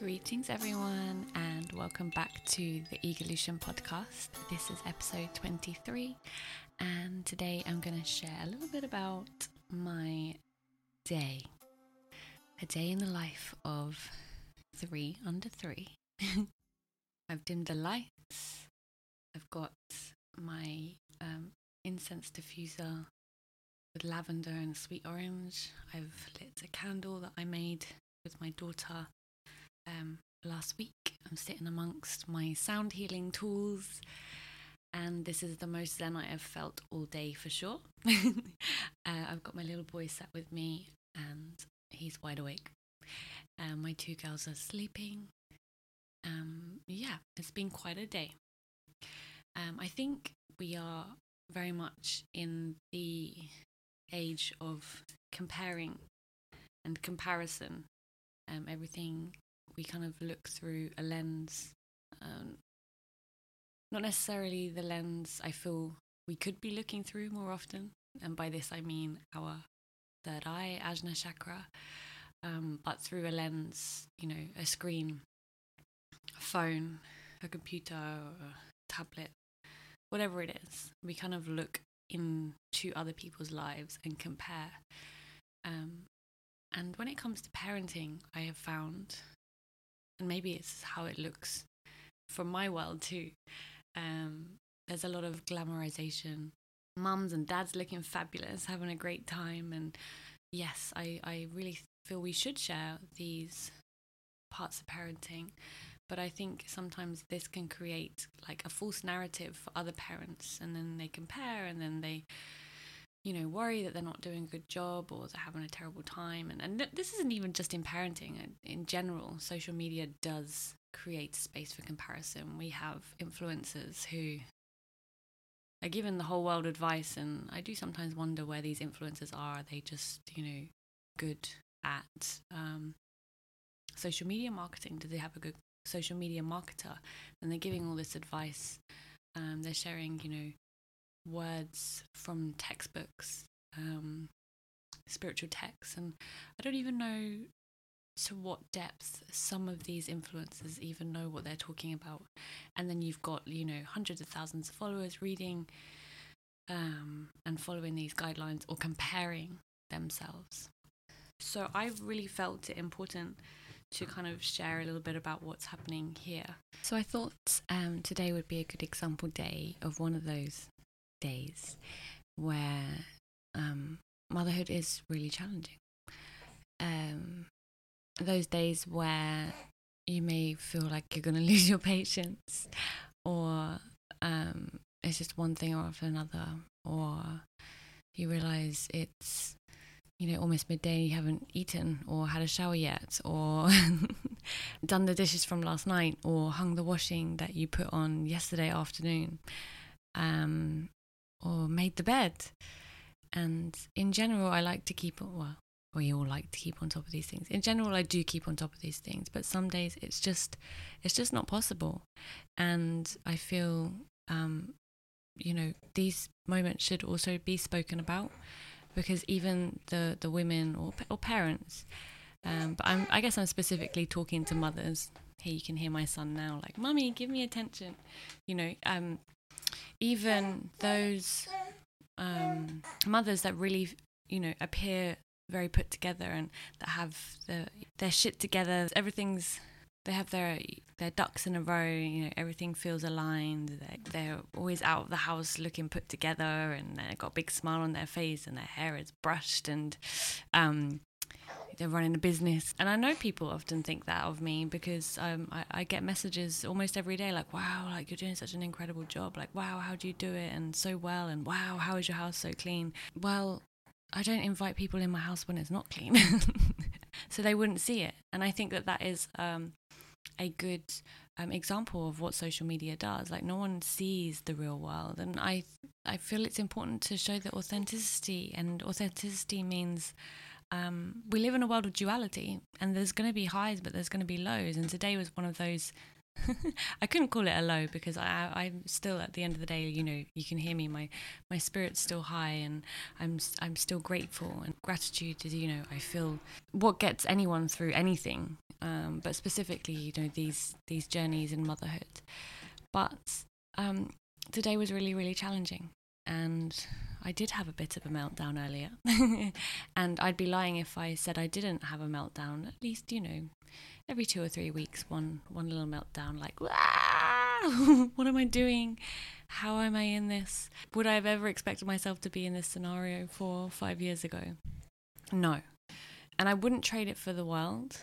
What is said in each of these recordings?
Greetings, everyone, and welcome back to the Egolution podcast. This is episode 23, and today I'm going to share a little bit about my day. A day in the life of three under three. I've dimmed the lights, I've got my um, incense diffuser with lavender and sweet orange. I've lit a candle that I made with my daughter um, last week. I'm sitting amongst my sound healing tools, and this is the most zen I have felt all day for sure. uh, I've got my little boy sat with me, and he's wide awake. Um, my two girls are sleeping. Um, yeah, it's been quite a day. Um, I think we are very much in the age of comparing and comparison. Um, everything we kind of look through a lens, um, not necessarily the lens I feel we could be looking through more often. And by this I mean our third eye, Ajna chakra, um, but through a lens, you know, a screen, a phone, a computer, a tablet, whatever it is. We kind of look into other people's lives and compare. Um, and when it comes to parenting, I have found and maybe it's how it looks from my world too. Um, there's a lot of glamorization. Mums and dads looking fabulous, having a great time, and yes, I I really feel we should share these parts of parenting. But I think sometimes this can create like a false narrative for other parents, and then they compare, and then they you know, worry that they're not doing a good job or they're having a terrible time. And, and this isn't even just in parenting. In general, social media does create space for comparison. We have influencers who are given the whole world advice, and I do sometimes wonder where these influencers are. Are they just, you know, good at um, social media marketing? Do they have a good social media marketer? And they're giving all this advice. Um, they're sharing, you know, words from textbooks, um, spiritual texts, and I don't even know to what depth some of these influencers even know what they're talking about. And then you've got, you know, hundreds of thousands of followers reading um, and following these guidelines or comparing themselves. So I really felt it important to kind of share a little bit about what's happening here. So I thought um, today would be a good example day of one of those days where um, motherhood is really challenging. Um, those days where you may feel like you're going to lose your patience, or um, it's just one thing after another, or you realize it's you know almost midday and you haven't eaten or had a shower yet or done the dishes from last night or hung the washing that you put on yesterday afternoon um, or made the bed. And in general, I like to keep well, we all like to keep on top of these things. In general, I do keep on top of these things, but some days it's just, it's just not possible. And I feel, um, you know, these moments should also be spoken about because even the, the women or, or parents, um, but I'm, I guess I'm specifically talking to mothers. Here you can hear my son now, like, "Mummy, give me attention." You know, um, even those um, mothers that really, you know, appear very put together and that have the, their shit together, everything's they have their their ducks in a row. You know, everything feels aligned. They're, they're always out of the house looking put together, and they've got a big smile on their face, and their hair is brushed, and um, they're running a business. And I know people often think that of me because um, I, I, get messages almost every day like, wow, like you're doing such an incredible job. Like, wow, how do you do it? And so well. And wow, how is your house so clean? Well, I don't invite people in my house when it's not clean. so they wouldn't see it. And I think that that is um, a good um, example of what social media does. Like no one sees the real world, and I I feel it's important to show the authenticity. And authenticity means um, we live in a world of duality and there's going to be highs but there's going to be lows and today was one of those I couldn't call it a low because I, I'm still at the end of the day, you know, you can hear me. My my spirit's still high, and I'm I'm still grateful. And gratitude is, you know, I feel what gets anyone through anything um, but specifically, you know, these these journeys in motherhood. But um, today was really, really challenging, and I did have a bit of a meltdown earlier. and I'd be lying if I said I didn't have a meltdown. At least, you know, every two or three weeks, one one little meltdown, like, what am I doing? How am I in this? Would I have ever expected myself to be in this scenario four, five years ago? No. And I wouldn't trade it for the world,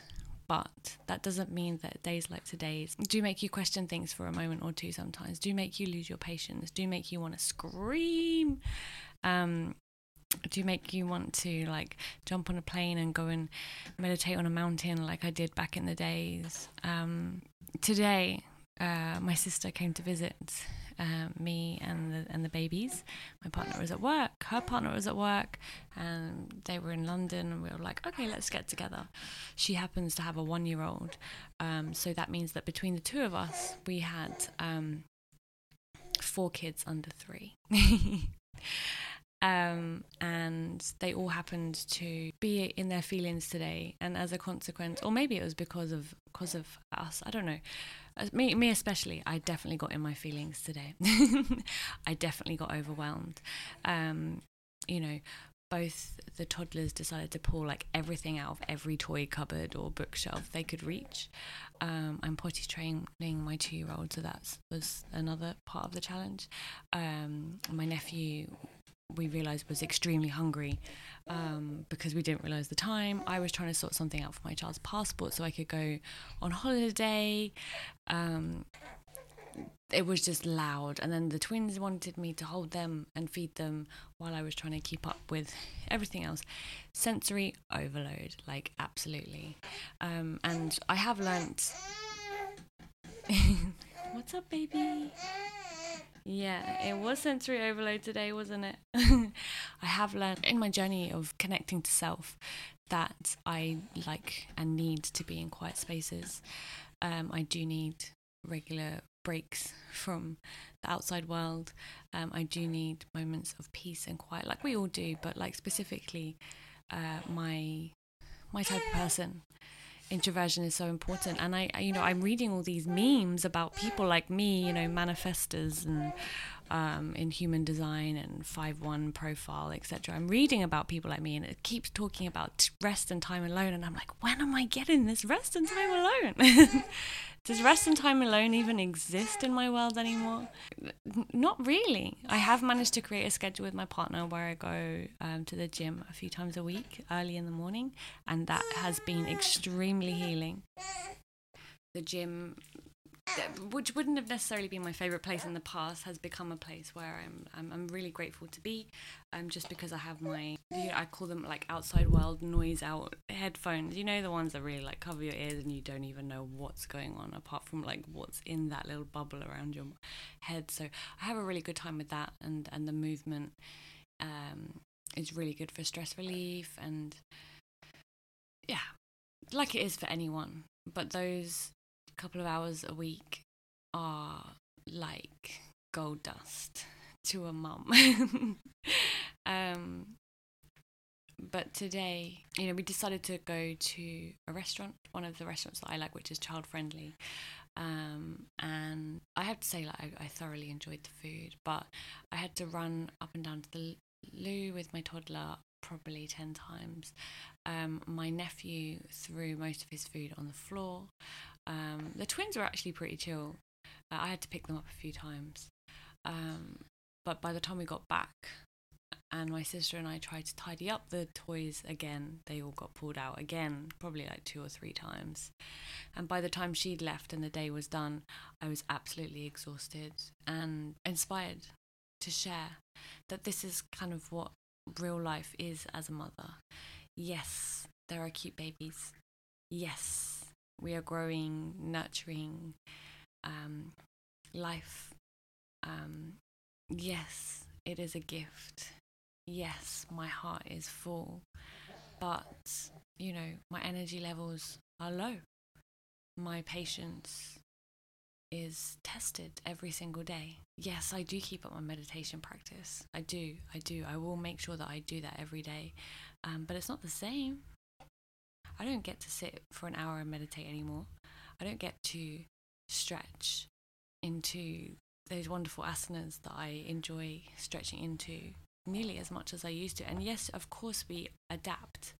but that doesn't mean that days like today's do make you question things for a moment or two sometimes, do make you lose your patience, do make you want to scream. Um, do make you want to like jump on a plane and go and meditate on a mountain like I did back in the days? Um, today, uh, my sister came to visit uh, me and the, and the babies. My partner was at work, her partner was at work, and they were in London. And we were like, okay, let's get together. She happens to have a one year old, um, so that means that between the two of us, we had um, four kids under three. Um, and they all happened to be in their feelings today, and as a consequence, or maybe it was because of because of us, I don't know. Me, me especially, I definitely got in my feelings today. I definitely got overwhelmed. Um, you know, both the toddlers decided to pull like everything out of every toy cupboard or bookshelf they could reach. Um, I'm potty training my two year old, so that was another part of the challenge. Um, my nephew we realized was extremely hungry um, because we didn't realize the time. I was trying to sort something out for my child's passport so I could go on holiday. It was just loud. And then the twins wanted me to hold them and feed them while I was trying to keep up with everything else. Sensory overload, like, absolutely. Um, and I have learnt. What's up, baby? Yeah, it was sensory overload today, wasn't it? I have learned in my journey of connecting to self that I like and need to be in quiet spaces. Um, I do need regular breaks from the outside world. Um, I do need moments of peace and quiet, like we all do, but like specifically, uh, my my type of person. Introversion is so important and I, I, you know i'm reading all these memes about people like me you know manifestors and um, in human design and 5-1 profile etc i'm reading about people like me and it keeps talking about rest and time alone and i'm like when am i getting this rest and time alone Does rest and time alone even exist in my world anymore? Not really. I have managed to create a schedule with my partner where I go um, to the gym a few times a week, early in the morning, and that has been extremely healing. The gym which wouldn't have necessarily been my favorite place in the past has become a place where I'm I'm, I'm really grateful to be um just because I have my you know, I call them like outside world noise out headphones you know the ones that really like cover your ears and you don't even know what's going on apart from like what's in that little bubble around your head. So I have a really good time with that and and the movement um is really good for stress relief and yeah like it is for anyone. But those couple of hours a week are like gold dust to a mum. um, but today, you know, we decided to go to a restaurant, one of the restaurants that I like, which is child friendly. Um, and I have to say, like, I, I thoroughly enjoyed the food, but I had to run up and down to the loo with my toddler probably 10 times. Um, my nephew threw most of his food on the floor. Um, the twins were actually pretty chill. Uh, I had to pick them up a few times. Um, but by the time we got back, and my sister and I tried to tidy up the toys again, they all got pulled out again, probably like two or three times. And by the time she'd left and the day was done, I was absolutely exhausted and inspired to share that this is kind of what real life is as a mother. Yes, there are cute babies. Yes, we are growing, nurturing um, life. Um, yes, it is a gift. Yes, my heart is full. But, you know, my energy levels are low. My patience is tested every single day. Yes, I do keep up my meditation practice. I do. I do. I will make sure that I do that every day. Um, but it's not the same. I don't get to sit for an hour and meditate anymore. I don't get to stretch into those wonderful asanas that I enjoy stretching into nearly as much as I used to. And yes, of course, we adapt.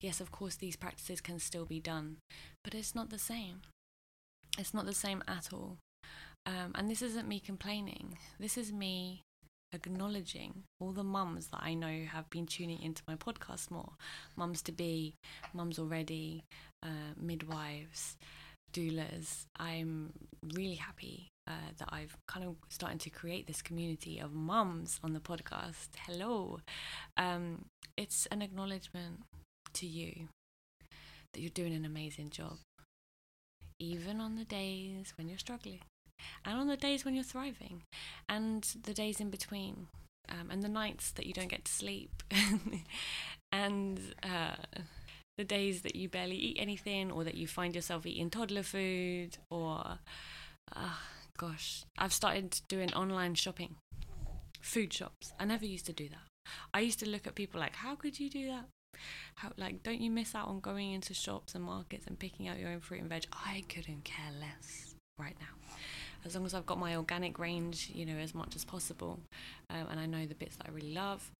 Yes, of course, these practices can still be done, but it's not the same. It's not the same at all. Um, and this isn't me complaining. This is me acknowledging all the mums that I know have been tuning into my podcast more mums to be, mums already, uh, midwives, doulas. I'm really happy uh, that I've kind of started to create this community of mums on the podcast. Hello. Um, it's an acknowledgement to you that you're doing an amazing job, even on the days when you're struggling and on the days when you're thriving, and the days in between, um, and the nights that you don't get to sleep, and uh, the days that you barely eat anything, or that you find yourself eating toddler food, or uh, gosh, I've started doing online shopping, food shops. I never used to do that. I used to look at people like, how could you do that? How like don't you miss out on going into shops and markets and picking out your own fruit and veg? I couldn't care less right now as long as I've got my organic range, you know, as much as possible, um, and I know the bits that I really love.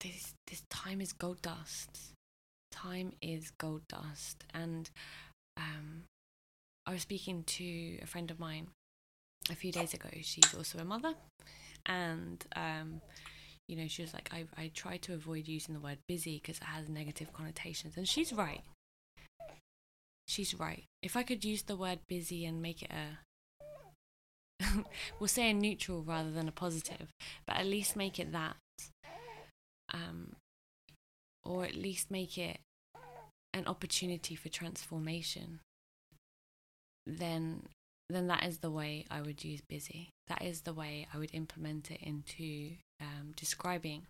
This this time is gold dust. Time is gold dust, and um, I was speaking to a friend of mine a few days ago. She's also a mother, and um, you know, she was like, I I try to avoid using the word busy because it has negative connotations, and she's right she's right. If I could use the word busy and make it a we'll say a neutral rather than a positive, but at least make it that. Um, or at least make it an opportunity for transformation. Then then that is the way I would use busy. That is the way I would implement it into um, describing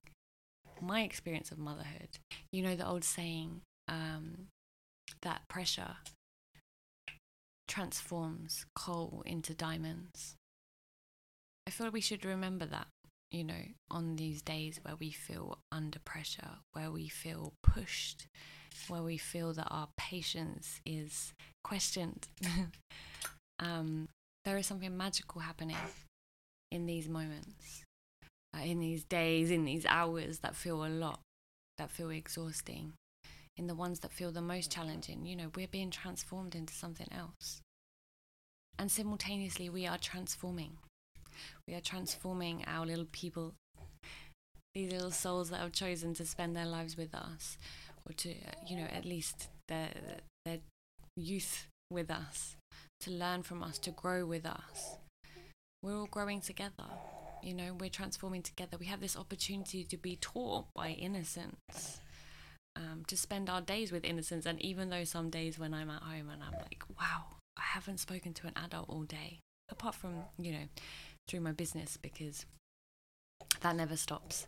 my experience of motherhood. You know the old saying, um, that pressure transforms coal into diamonds. I feel we should remember that, you know, on these days where we feel under pressure, where we feel pushed, where we feel that our patience is questioned. um, there is something magical happening in these moments, uh, in these days, in these hours that feel a lot, that feel exhausting in the ones that feel the most challenging, you know, we're being transformed into something else. And simultaneously, we are transforming. We are transforming our little people, these little souls that have chosen to spend their lives with us, or to, you know, at least their, their youth with us, to learn from us, to grow with us. We're all growing together. You know, we're transforming together. We have this opportunity to be taught by innocence um, to spend our days with innocence. And even though some days when I'm at home and I'm like, wow, I haven't spoken to an adult all day, apart from, you know, through my business, because that never stops.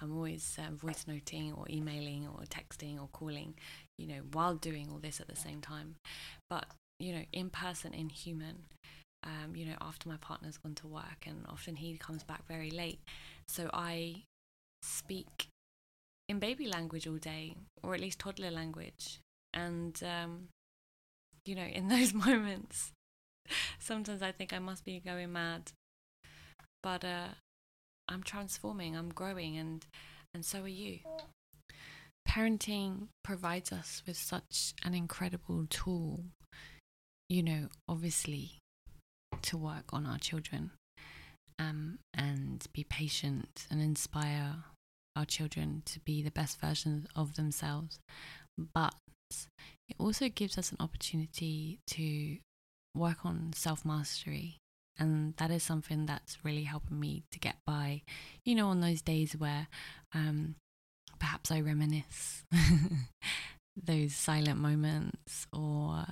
I'm always uh, voice noting or emailing or texting or calling, you know, while doing all this at the same time. But, you know, in person, in human, um, you know, after my partner's gone to work and often he comes back very late. So I speak in baby language all day, or at least toddler language. And, um, you know, in those moments, sometimes I think I must be going mad. But uh, I'm transforming, I'm growing, and, and so are you. Parenting provides us with such an incredible tool, you know, obviously, to work on our children um, and be patient and inspire our children to be the best version of themselves. But it also gives us an opportunity to work on self mastery. And that is something that's really helping me to get by, you know, on those days where um, perhaps I reminisce those silent moments or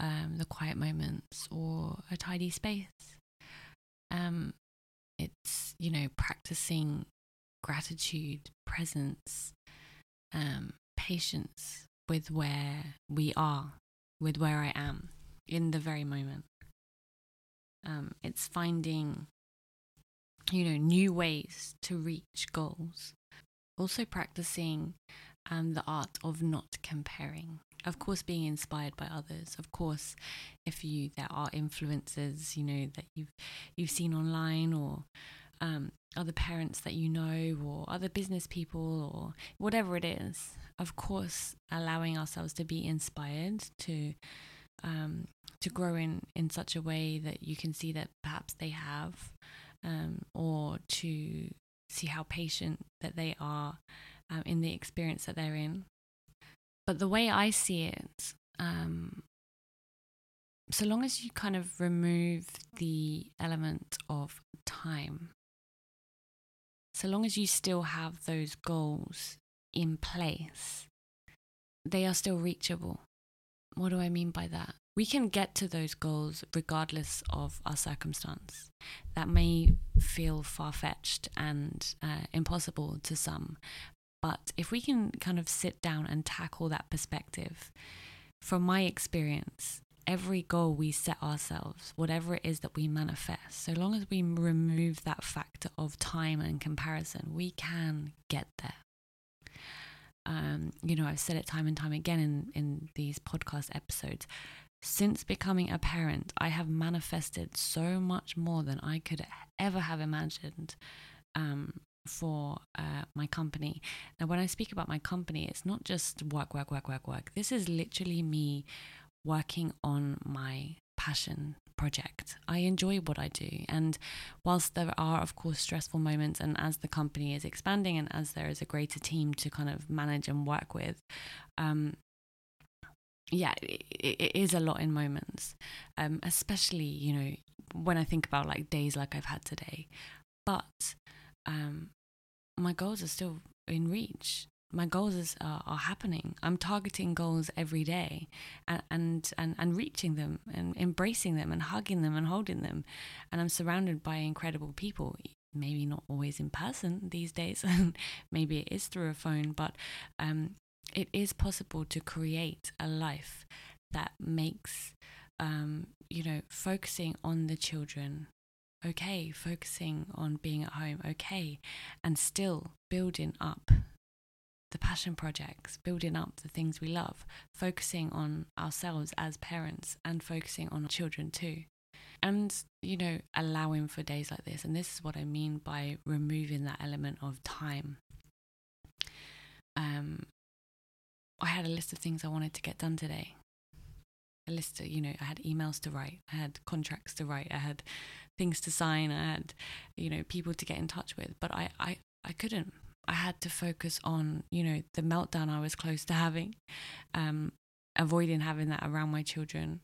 um, the quiet moments or a tidy space. Um, it's, you know, practicing gratitude, presence, um, patience with where we are, with where I am in the very moment. Um, it's finding, you know, new ways to reach goals. Also practicing and the art of not comparing. Of course, being inspired by others. Of course, if you there are influences, you know that you've you've seen online or um, other parents that you know or other business people or whatever it is. Of course, allowing ourselves to be inspired to um, to grow in in such a way that you can see that perhaps they have, um, or to see how patient that they are um, in the experience that they're in. But the way I see it, um, so long as you kind of remove the element of time, so long as you still have those goals in place, they are still reachable. What do I mean by that? We can get to those goals regardless of our circumstance. That may feel far fetched and uh, impossible to some, but if we can kind of sit down and tackle that perspective, from my experience, every goal we set ourselves, whatever it is that we manifest, so long as we remove that factor of time and comparison, we can get there um, you know, I've said it time and time again in, in these podcast episodes. Since becoming a parent, I have manifested so much more than I could ever have imagined um, for uh, my company. Now, when I speak about my company, it's not just work, work, work, work, work. This is literally me working on my passion project. I enjoy what I do. And whilst there are, of course, stressful moments, and as the company is expanding and as there is a greater team to kind of manage and work with, um, yeah, it, it is a lot in moments, um, especially, you know, when I think about like days like I've had today. But um, my goals are still in reach my goals is, uh, are happening. I'm targeting goals every day and, and, and, and reaching them and embracing them and hugging them and holding them. And I'm surrounded by incredible people. Maybe not always in person these days. Maybe it is through a phone, but um, it is possible to create a life that makes, um, you know, focusing on the children okay, focusing on being at home okay, and still building up the passion projects, building up the things we love, focusing on ourselves as parents and focusing on children too. And, you know, allowing for days like this. And this is what I mean by removing that element of time. Um, I had a list of things I wanted to get done today. A list of, you know, I had emails to write, I had contracts to write, I had things to sign, I had, you know, people to get in touch with, but I, I, I couldn't I had to focus on, you know, the meltdown I was close to having, um, avoiding having that around my children,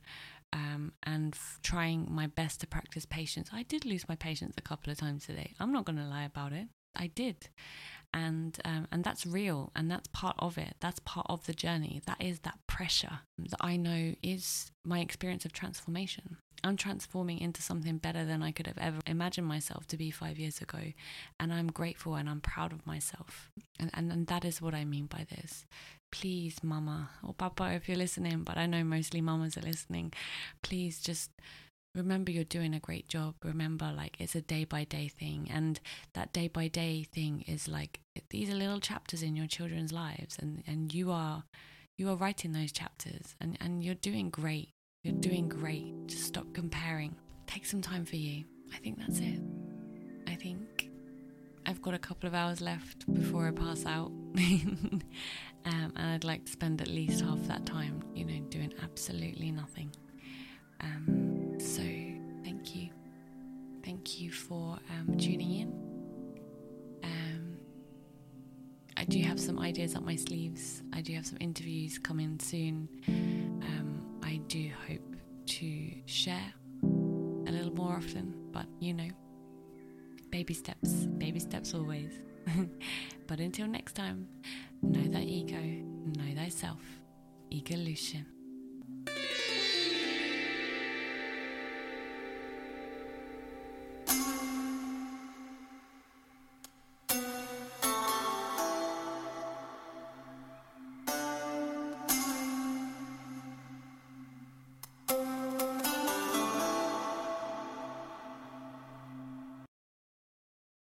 um, and f- trying my best to practice patience. I did lose my patience a couple of times today. I'm not going to lie about it. I did, and um, and that's real, and that's part of it. That's part of the journey. That is that pressure that I know is my experience of transformation. I'm transforming into something better than I could have ever imagined myself to be five years ago. And I'm grateful and I'm proud of myself. And, and, and that is what I mean by this. Please, mama or papa, if you're listening, but I know mostly mamas are listening, please just remember you're doing a great job. Remember, like, it's a day by day thing. And that day by day thing is like, these are little chapters in your children's lives. And, and you are. You are writing those chapters and, and you're doing great you're doing great. Just stop comparing. Take some time for you. I think that's it. I think I've got a couple of hours left before I pass out. um, and I'd like to spend at least half that time, you know, doing absolutely nothing. Um. Thank you for um, tuning in. Um, I do have some ideas up my sleeves. I do have some interviews coming soon. Um, I do hope to share a little more often, but you know, baby steps, baby steps always. but until next time, know thy ego, know thyself, Egolution.